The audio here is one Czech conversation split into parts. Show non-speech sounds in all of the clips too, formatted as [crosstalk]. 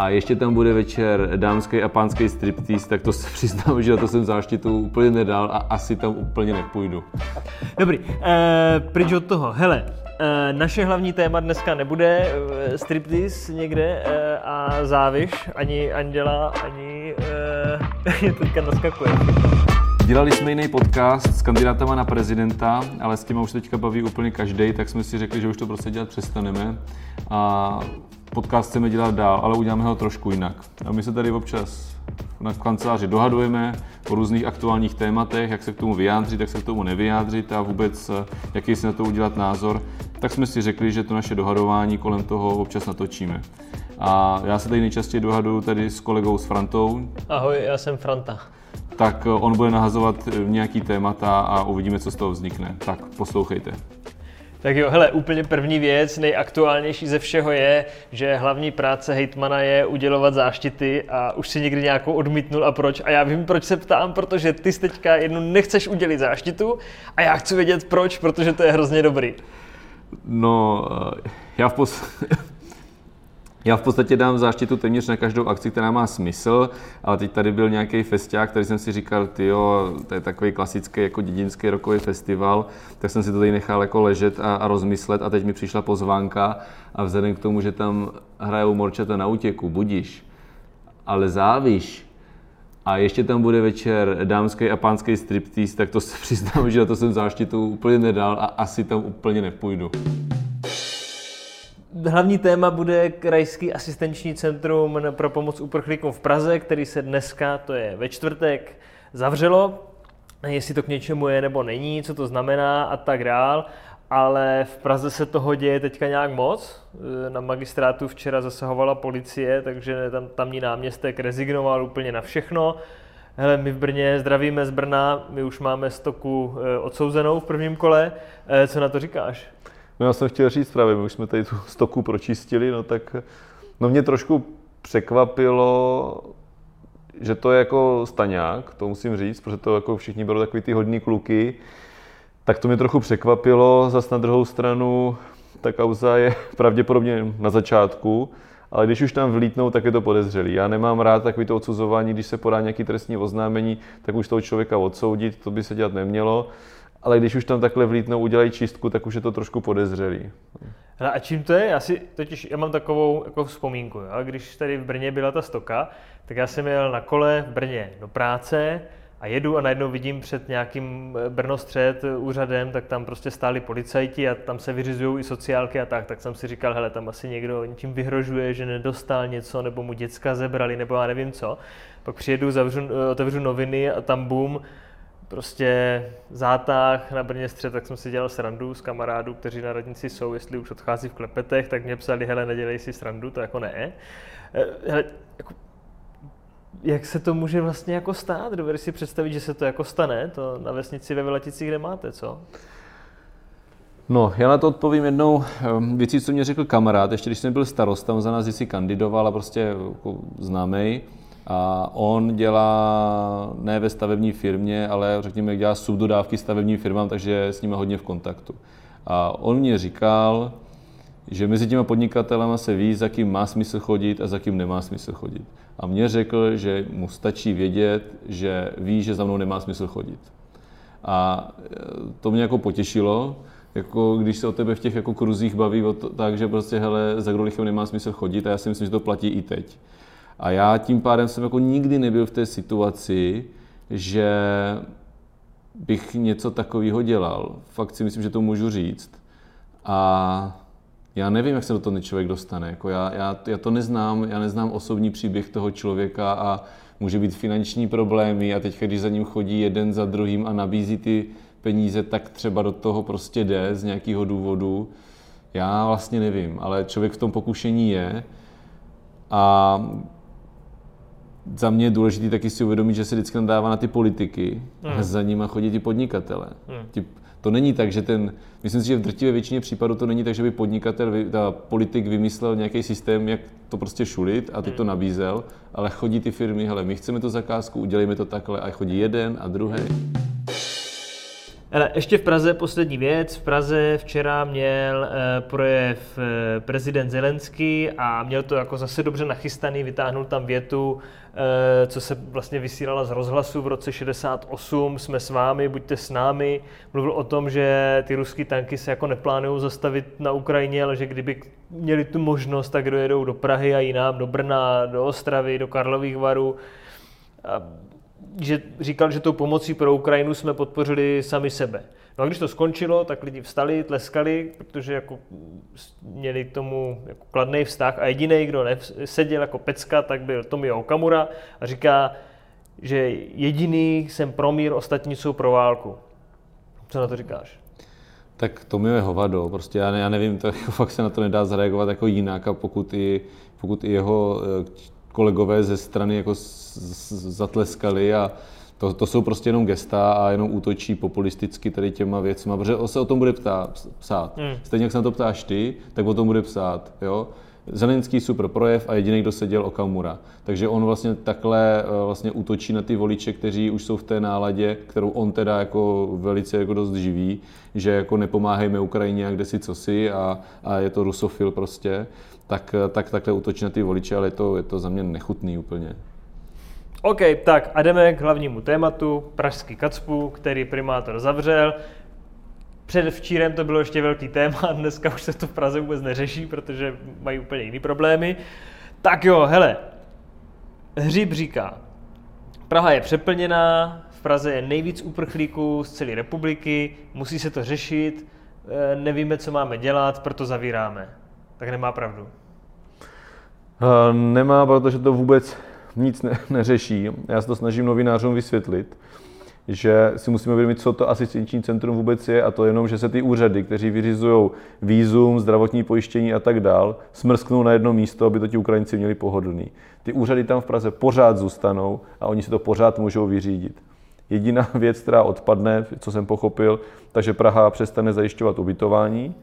a ještě tam bude večer dámský a pánský striptease, tak to se přiznám, že na to jsem záštitu úplně nedal a asi tam úplně nepůjdu. Dobrý, e, pryč od toho. Hele, e, naše hlavní téma dneska nebude e, striptease někde e, a záviš, ani Anděla, ani [laughs] e, teďka naskakuje. Dělali jsme jiný podcast s kandidátama na prezidenta, ale s tím už teďka baví úplně každý, tak jsme si řekli, že už to prostě dělat přestaneme. A podcast chceme dělat dál, ale uděláme ho trošku jinak. A my se tady občas na kanceláři dohadujeme o různých aktuálních tématech, jak se k tomu vyjádřit, jak se k tomu nevyjádřit a vůbec jaký si na to udělat názor. Tak jsme si řekli, že to naše dohadování kolem toho občas natočíme. A já se tady nejčastěji dohaduju tady s kolegou s Frantou. Ahoj, já jsem Franta. Tak on bude nahazovat nějaký témata a uvidíme, co z toho vznikne. Tak poslouchejte. Tak jo, hele, úplně první věc, nejaktuálnější ze všeho je, že hlavní práce hejtmana je udělovat záštity a už si někdy nějakou odmítnul a proč. A já vím, proč se ptám, protože ty teďka jednu nechceš udělit záštitu a já chci vědět proč, protože to je hrozně dobrý. No, eh, já v, pos... [laughs] Já v podstatě dám záštitu téměř na každou akci, která má smysl, ale teď tady byl nějaký festiák, který jsem si říkal, ty jo, to je takový klasický jako dědinský rokový festival, tak jsem si to tady nechal jako ležet a, a rozmyslet a teď mi přišla pozvánka a vzhledem k tomu, že tam hrajou morčata na útěku, budíš, ale závíš, a ještě tam bude večer dámský a pánský striptease, tak to se [laughs] přiznám, že na to jsem záštitu úplně nedal a asi tam úplně nepůjdu. Hlavní téma bude Krajský asistenční centrum pro pomoc uprchlíkům v Praze, který se dneska, to je ve čtvrtek, zavřelo. Jestli to k něčemu je nebo není, co to znamená a tak dál. Ale v Praze se toho děje teďka nějak moc. Na magistrátu včera zasahovala policie, takže tam tamní náměstek rezignoval úplně na všechno. Hele, my v Brně zdravíme z Brna, my už máme stoku eh, odsouzenou v prvním kole. Eh, co na to říkáš? No já jsem chtěl říct právě, my už jsme tady tu stoku pročistili, no tak no mě trošku překvapilo, že to je jako staňák, to musím říct, protože to jako všichni berou takový ty hodní kluky, tak to mě trochu překvapilo, zas na druhou stranu ta kauza je [laughs] pravděpodobně na začátku, ale když už tam vlítnou, tak je to podezřelý. Já nemám rád takový to odsuzování, když se podá nějaký trestní oznámení, tak už toho člověka odsoudit, to by se dělat nemělo ale když už tam takhle vlítnou, udělají čistku, tak už je to trošku podezřelý. a čím to je? Já si totiž, já mám takovou jako vzpomínku, jo? když tady v Brně byla ta stoka, tak já jsem jel na kole v Brně do práce a jedu a najednou vidím před nějakým eh, Brnostřed úřadem, tak tam prostě stáli policajti a tam se vyřizují i sociálky a tak, tak jsem si říkal, hele, tam asi někdo tím vyhrožuje, že nedostal něco, nebo mu děcka zebrali, nebo já nevím co. Pak přijedu, zavřu, eh, otevřu noviny a tam boom, prostě zátah na Brně střed, tak jsem si dělal srandu s kamarádů, kteří na radnici jsou, jestli už odchází v klepetech, tak mě psali, hele, nedělej si srandu, to jako ne. Eh, hele, jako, jak se to může vlastně jako stát? Dovedeš si představit, že se to jako stane? To na vesnici ve Vylaticích nemáte, co? No, já na to odpovím jednou ehm, věcí, co mě řekl kamarád, ještě když jsem byl on za nás si kandidoval a prostě jako známej. A on dělá ne ve stavební firmě, ale řekněme, dělá subdodávky stavebním firmám, takže s nimi hodně v kontaktu. A on mě říkal, že mezi těma podnikatelama se ví, za kým má smysl chodit a za kým nemá smysl chodit. A mě řekl, že mu stačí vědět, že ví, že za mnou nemá smysl chodit. A e, to mě jako potěšilo, jako když se o tebe v těch jako kruzích baví o to, tak, že prostě hele, za Grolichem nemá smysl chodit a já si myslím, že to platí i teď. A já tím pádem jsem jako nikdy nebyl v té situaci, že bych něco takového dělal. Fakt si myslím, že to můžu říct. A já nevím, jak se do toho člověk dostane. Jako já, já, já to neznám, já neznám osobní příběh toho člověka a může být finanční problémy a teď, když za ním chodí jeden za druhým a nabízí ty peníze, tak třeba do toho prostě jde z nějakého důvodu. Já vlastně nevím, ale člověk v tom pokušení je. A za mě je důležité taky si uvědomit, že se vždycky nadává na ty politiky hmm. a za nimi chodí ty podnikatele. Hmm. to není tak, že ten, myslím si, že v drtivé většině případů to není tak, že by podnikatel, ta politik vymyslel nějaký systém, jak to prostě šulit a teď to hmm. nabízel, ale chodí ty firmy, hele, my chceme to zakázku, udělejme to takhle a chodí jeden a druhý. Ale ještě v Praze poslední věc. V Praze včera měl eh, projev eh, prezident Zelenský a měl to jako zase dobře nachystaný, vytáhnul tam větu, co se vlastně vysílala z rozhlasu v roce 68, jsme s vámi, buďte s námi. Mluvil o tom, že ty ruské tanky se jako neplánují zastavit na Ukrajině, ale že kdyby měli tu možnost, tak dojedou do Prahy a jinam, do Brna, do Ostravy, do Karlových varů. A že říkal, že tou pomocí pro Ukrajinu jsme podpořili sami sebe. No a když to skončilo, tak lidi vstali, tleskali, protože jako měli k tomu jako kladný vztah a jediný, kdo seděl jako pecka, tak byl Tomio Okamura a říká, že jediný jsem pro mír, ostatní jsou pro válku. Co na to říkáš? Tak to mi je hovado, prostě já, ne, já nevím, to [laughs] jako fakt se na to nedá zareagovat jako jinak a pokud i, pokud i jeho eh, kolegové ze strany jako zatleskali a to, to jsou prostě jenom gesta a jenom útočí populisticky tady těma věcma, protože se o tom bude ptát, psát. Hmm. Stejně jak se na to ptáš ty, tak o tom bude psát. Jo? Zelenský super projev a jediný, kdo seděl, Okamura. Takže on vlastně takhle eh, vlastně útočí na ty voliče, kteří už jsou v té náladě, kterou on teda jako velice jako dost živí, že jako nepomáhejme Ukrajině a kde si co si a, a je to rusofil prostě tak, tak takhle útočí na ty voliče, ale je to, je to za mě nechutný úplně. OK, tak a jdeme k hlavnímu tématu, pražský kacpu, který primátor zavřel. Před včírem to bylo ještě velký téma, [laughs] dneska už se to v Praze vůbec neřeší, protože mají úplně jiné problémy. Tak jo, hele, Hřib říká, Praha je přeplněná, v Praze je nejvíc uprchlíků z celé republiky, musí se to řešit, eh, nevíme, co máme dělat, proto zavíráme. Tak nemá pravdu. Nemá, protože to vůbec nic ne- [laughs] neřeší. Já se to snažím novinářům vysvětlit, že si musíme uvědomit, co to asistenční centrum vůbec je a to jenom, že se ty úřady, kteří vyřizují výzum, zdravotní pojištění a tak dál, smrsknou na jedno místo, aby to ti Ukrajinci měli pohodlný. Ty úřady tam v Praze pořád zůstanou a oni si to pořád můžou vyřídit. Jediná věc, která odpadne, co jsem pochopil, takže Praha přestane zajišťovat ubytování,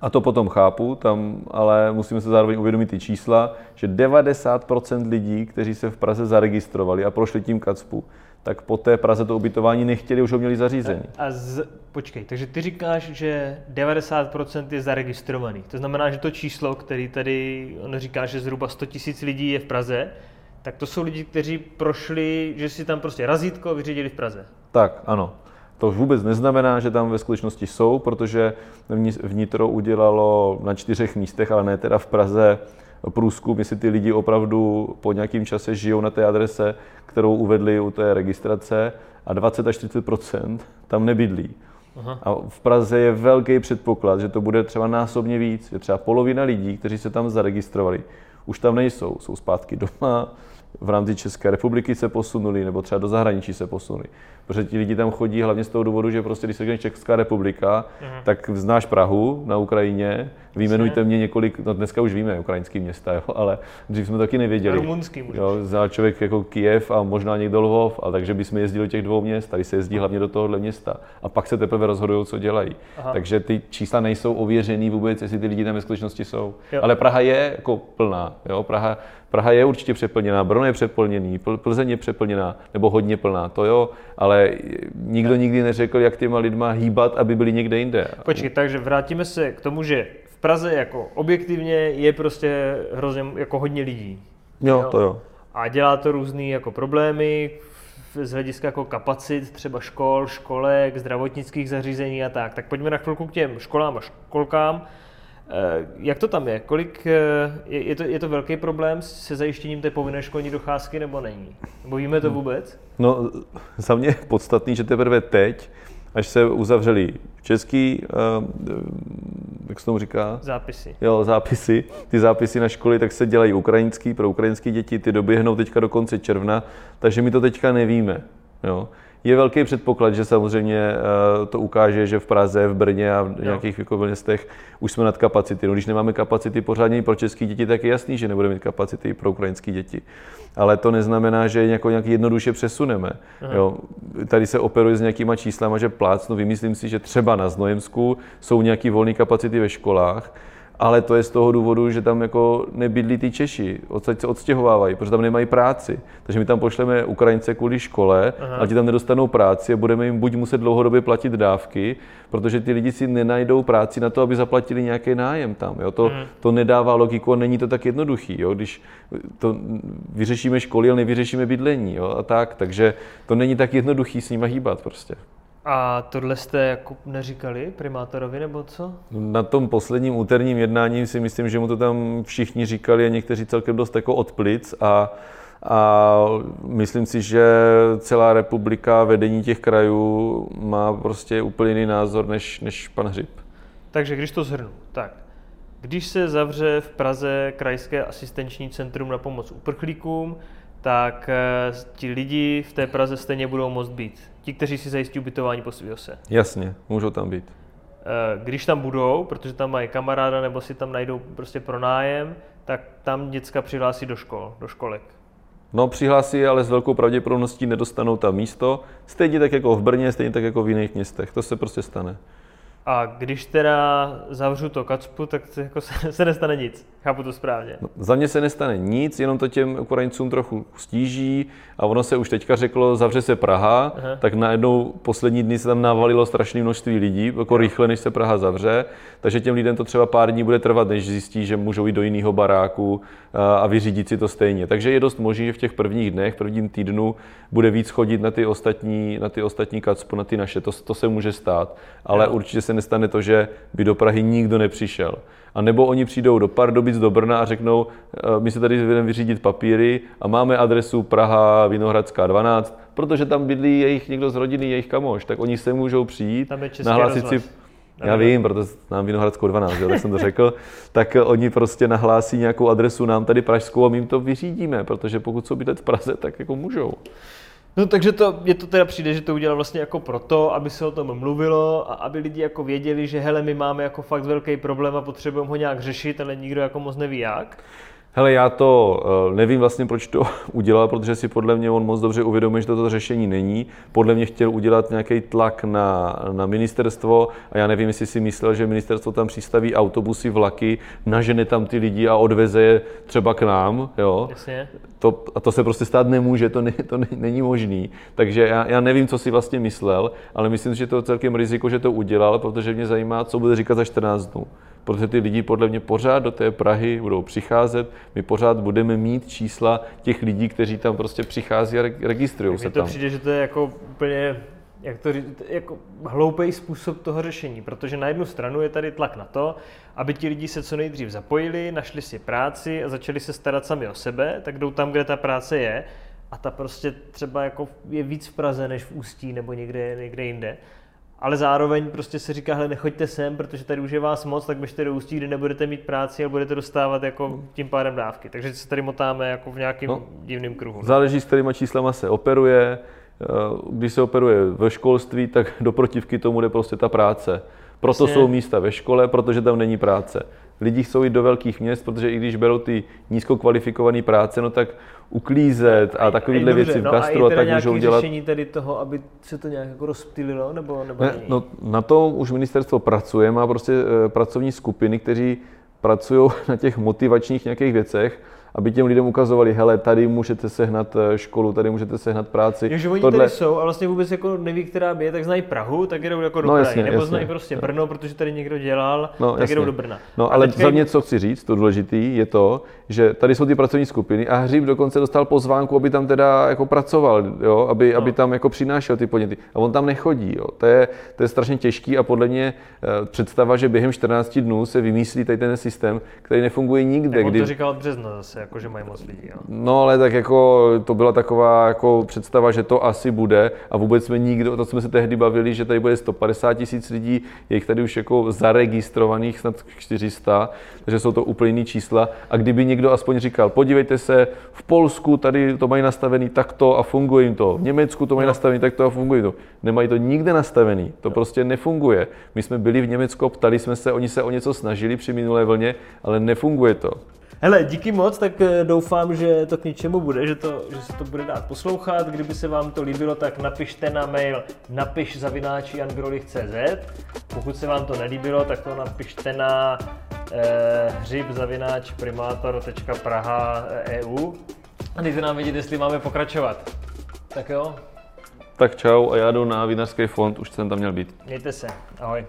a to potom chápu, tam, ale musíme se zároveň uvědomit ty čísla, že 90% lidí, kteří se v Praze zaregistrovali a prošli tím KACPu, tak po té Praze to ubytování nechtěli, už ho měli zařízení. A z, počkej, takže ty říkáš, že 90% je zaregistrovaných. To znamená, že to číslo, který tady, on říká, že zhruba 100 000 lidí je v Praze, tak to jsou lidi, kteří prošli, že si tam prostě razítko vyřídili v Praze. Tak, ano. To vůbec neznamená, že tam ve skutečnosti jsou, protože vnitro udělalo na čtyřech místech, ale ne teda v Praze, průzkum, jestli ty lidi opravdu po nějakém čase žijou na té adrese, kterou uvedli u té registrace a 20 až 30% tam nebydlí. Aha. A v Praze je velký předpoklad, že to bude třeba násobně víc. Je třeba polovina lidí, kteří se tam zaregistrovali, už tam nejsou, jsou zpátky doma, v rámci České republiky se posunuli, nebo třeba do zahraničí se posunuli. Protože ti lidi tam chodí hlavně z toho důvodu, že prostě, když se řekne Česká republika, uh-huh. tak znáš Prahu na Ukrajině, Výjmenujte mě několik, no dneska už víme ukrajinský města, jo, ale dřív jsme taky nevěděli. Rumunský můžeš. Jo, zná člověk jako Kijev a možná někdo Lvov, ale takže bychom jezdili do těch dvou měst, tady se jezdí hlavně do tohohle města. A pak se teprve rozhodují, co dělají. Aha. Takže ty čísla nejsou ověřený vůbec, jestli ty lidi tam ve skutečnosti jsou. Jo. Ale Praha je jako plná. Jo? Praha, Praha je určitě přeplněná, Brno je přeplněný, Plzeň je přeplněná, nebo hodně plná, to jo, ale nikdo nikdy neřekl, jak těma lidma hýbat, aby byli někde jinde. Počkej, takže vrátíme se k tomu, že v Praze jako objektivně je prostě hrozně jako hodně lidí. Jo, jo? to jo. A dělá to různé jako problémy z hlediska jako kapacit, třeba škol, školek, zdravotnických zařízení a tak. Tak pojďme na chvilku k těm školám a školkám. Eh, jak to tam je? Kolik, eh, je, je, to, je to velký problém se zajištěním té povinné školní docházky nebo není? Nebo víme to vůbec? No, za mě je podstatný, že teprve teď až se uzavřeli český, uh, jak se tomu říká? Zápisy. Jo, zápisy. Ty zápisy na školy tak se dělají ukrajinský, pro ukrajinské děti, ty doběhnou teďka do konce června, takže my to teďka nevíme. Jo je velký předpoklad, že samozřejmě eh, to ukáže, že v Praze, v Brně a v nějakých jako městech už jsme nad kapacity. No, když nemáme kapacity pořádně pro české děti, tak je jasný, že nebudeme mít kapacity pro ukrajinské děti. Ale to neznamená, že jako nějak jednoduše přesuneme. Jo. Tady se operuje s nějakýma číslama, že plácnu, vymyslím si, že třeba na Znojemsku jsou nějaké volné kapacity ve školách, ale to je z toho důvodu, že tam jako nebydlí ty Češi, odsaď se odstěhovávají, protože tam nemají práci. Takže my tam pošleme Ukrajince kvůli škole, Aha. a ti tam nedostanou práci a budeme jim buď muset dlouhodobě platit dávky, protože ty lidi si nenajdou práci na to, aby zaplatili nějaký nájem tam. Jo? To, hmm. to nedává logiku a není to tak jednoduchý. Jo? Když to vyřešíme školy, ale nevyřešíme bydlení jo? a tak, takže to není tak jednoduchý s nimi hýbat prostě. A tohle jste jako neříkali primátorovi nebo co? Na tom posledním úterním jednání si myslím, že mu to tam všichni říkali a někteří celkem dost jako odplic a, a myslím si, že celá republika, vedení těch krajů má prostě úplně jiný názor než, než pan Hřib. Takže když to zhrnu, tak když se zavře v Praze krajské asistenční centrum na pomoc uprchlíkům, tak eh, ti lidi v té Praze stejně budou moct být. Ti, kteří si zajistí ubytování po svý ose. Jasně, můžou tam být. Eh, když tam budou, protože tam mají kamaráda nebo si tam najdou prostě pronájem, tak tam děcka přihlásí do škol, do školek. No, přihlásí, ale s velkou pravděpodobností nedostanou tam místo. Stejně tak jako v Brně, stejně tak jako v jiných městech. To se prostě stane. A když teda zavřu to kacpu, tak se, jako [laughs] se, se nestane nic. Chápu to správně. No, za mě se nestane nic, jenom to těm Ukrajincům trochu stíží a ono se už teďka řeklo, zavře se Praha, Aha. tak najednou poslední dny se tam navalilo strašné množství lidí, jako rychle, než se Praha zavře, takže těm lidem to třeba pár dní bude trvat, než zjistí, že můžou jít do jiného baráku a vyřídit si to stejně. Takže je dost možné, že v těch prvních dnech, v prvním týdnu bude víc chodit na ty ostatní, na ty ostatní kacpu, na ty naše. To, to se může stát, ale jo. určitě se nestane to, že by do Prahy nikdo nepřišel. A nebo oni přijdou do Pardubic, do Brna a řeknou, e, my se tady jdeme vyřídit papíry a máme adresu Praha Vinohradská 12, protože tam bydlí jejich někdo z rodiny, jejich kamoš, tak oni se můžou přijít, nahlásit si já vím, protože znám Vinohradskou 12, jo, tak jsem to řekl, [laughs] tak oni prostě nahlásí nějakou adresu nám tady pražskou a my jim to vyřídíme, protože pokud jsou bydlet v Praze, tak jako můžou. No takže to, je to teda přijde, že to udělal vlastně jako proto, aby se o tom mluvilo a aby lidi jako věděli, že hele, my máme jako fakt velký problém a potřebujeme ho nějak řešit, ale nikdo jako moc neví jak. Hele, já to eh, nevím vlastně, proč to [laughs] udělal, protože si podle mě on moc dobře uvědomuje, že toto řešení není. Podle mě chtěl udělat nějaký tlak na, na ministerstvo a já nevím, jestli si myslel, že ministerstvo tam přistaví autobusy, vlaky, nažene tam ty lidi a odveze je třeba k nám. Jo? Jasně. To, a to se prostě stát nemůže, to, ne, to ne, není možný. Takže já, já nevím, co si vlastně myslel, ale myslím, že to je celkem riziko, že to udělal, protože mě zajímá, co bude říkat za 14 dnů protože ty lidi podle mě pořád do té Prahy budou přicházet, my pořád budeme mít čísla těch lidí, kteří tam prostě přichází a registrují se to tam. přijde, že to je jako úplně jak to říct, jako hloupý způsob toho řešení, protože na jednu stranu je tady tlak na to, aby ti lidi se co nejdřív zapojili, našli si práci a začali se starat sami o sebe, tak jdou tam, kde ta práce je a ta prostě třeba jako je víc v Praze než v Ústí nebo někde, někde jinde ale zároveň prostě se říká, hele, nechoďte sem, protože tady už je vás moc, tak běžte do ústí, kde nebudete mít práci a budete dostávat jako tím pádem dávky. Takže se tady motáme jako v nějakém no, divném kruhu. No. Záleží, s kterýma číslama se operuje. Eh, když se operuje ve školství, tak do protivky tomu jde prostě ta práce. Proto Jasně. jsou místa ve škole, protože tam není práce. Lidi chcou jít do velkých měst, protože i když berou ty nízkokvalifikované práce, no tak uklízet a takovéhle věci v no gastru a, a tak můžou dělat. řešení tedy toho, aby se to nějak jako rozptýlilo, nebo, nebo ne, no, na to už ministerstvo pracuje, má prostě e, pracovní skupiny, kteří pracují [laughs] na těch motivačních nějakých věcech aby těm lidem ukazovali, hele, tady můžete sehnat eh, školu, tady můžete sehnat práci. Takže oni Tohle... tady jsou a vlastně vůbec jako neví, která by je, tak znají Prahu, tak jdou jako do no, Prahy. Jasně, nebo jasně. znají prostě Brno, protože tady někdo dělal, no, tak jasně. jdou do Brna. No, a ale za mě, co chci říct, to důležité je to, že tady jsou ty pracovní skupiny a Hříb dokonce dostal pozvánku, aby tam teda jako pracoval, jo? Aby, no. aby tam jako přinášel ty podněty. A on tam nechodí. Jo? To, je, to je strašně těžký a podle mě eh, představa, že během 14 dnů se vymyslí tady ten systém, který nefunguje nikde. On kdy... to říkal března zase jako že mají moc lidí. Jo. No ale tak jako to byla taková jako představa, že to asi bude a vůbec jsme nikdo, to jsme se tehdy bavili, že tady bude 150 tisíc lidí, je jich tady už jako zaregistrovaných snad 400, takže jsou to úplně jiný čísla a kdyby někdo aspoň říkal, podívejte se, v Polsku tady to mají nastavený takto a funguje jim to, v Německu to mají no. nastavený takto a funguje to. Nemají to nikde nastavený, to no. prostě nefunguje. My jsme byli v Německu, ptali jsme se, oni se o něco snažili při minulé vlně, ale nefunguje to. Hele, díky moc, tak eh, doufám, že to k něčemu bude, že, to, že se to bude dát poslouchat. Kdyby se vám to líbilo, tak napište na mail napiš zavináči Pokud se vám to nelíbilo, tak to napište na eh, hřib zavináč primátor.praha.eu a dejte nám vědět, jestli máme pokračovat. Tak jo, Tak čau a já jdu na vinařský fond, už jsem tam měl být. mějte se. Ahoj.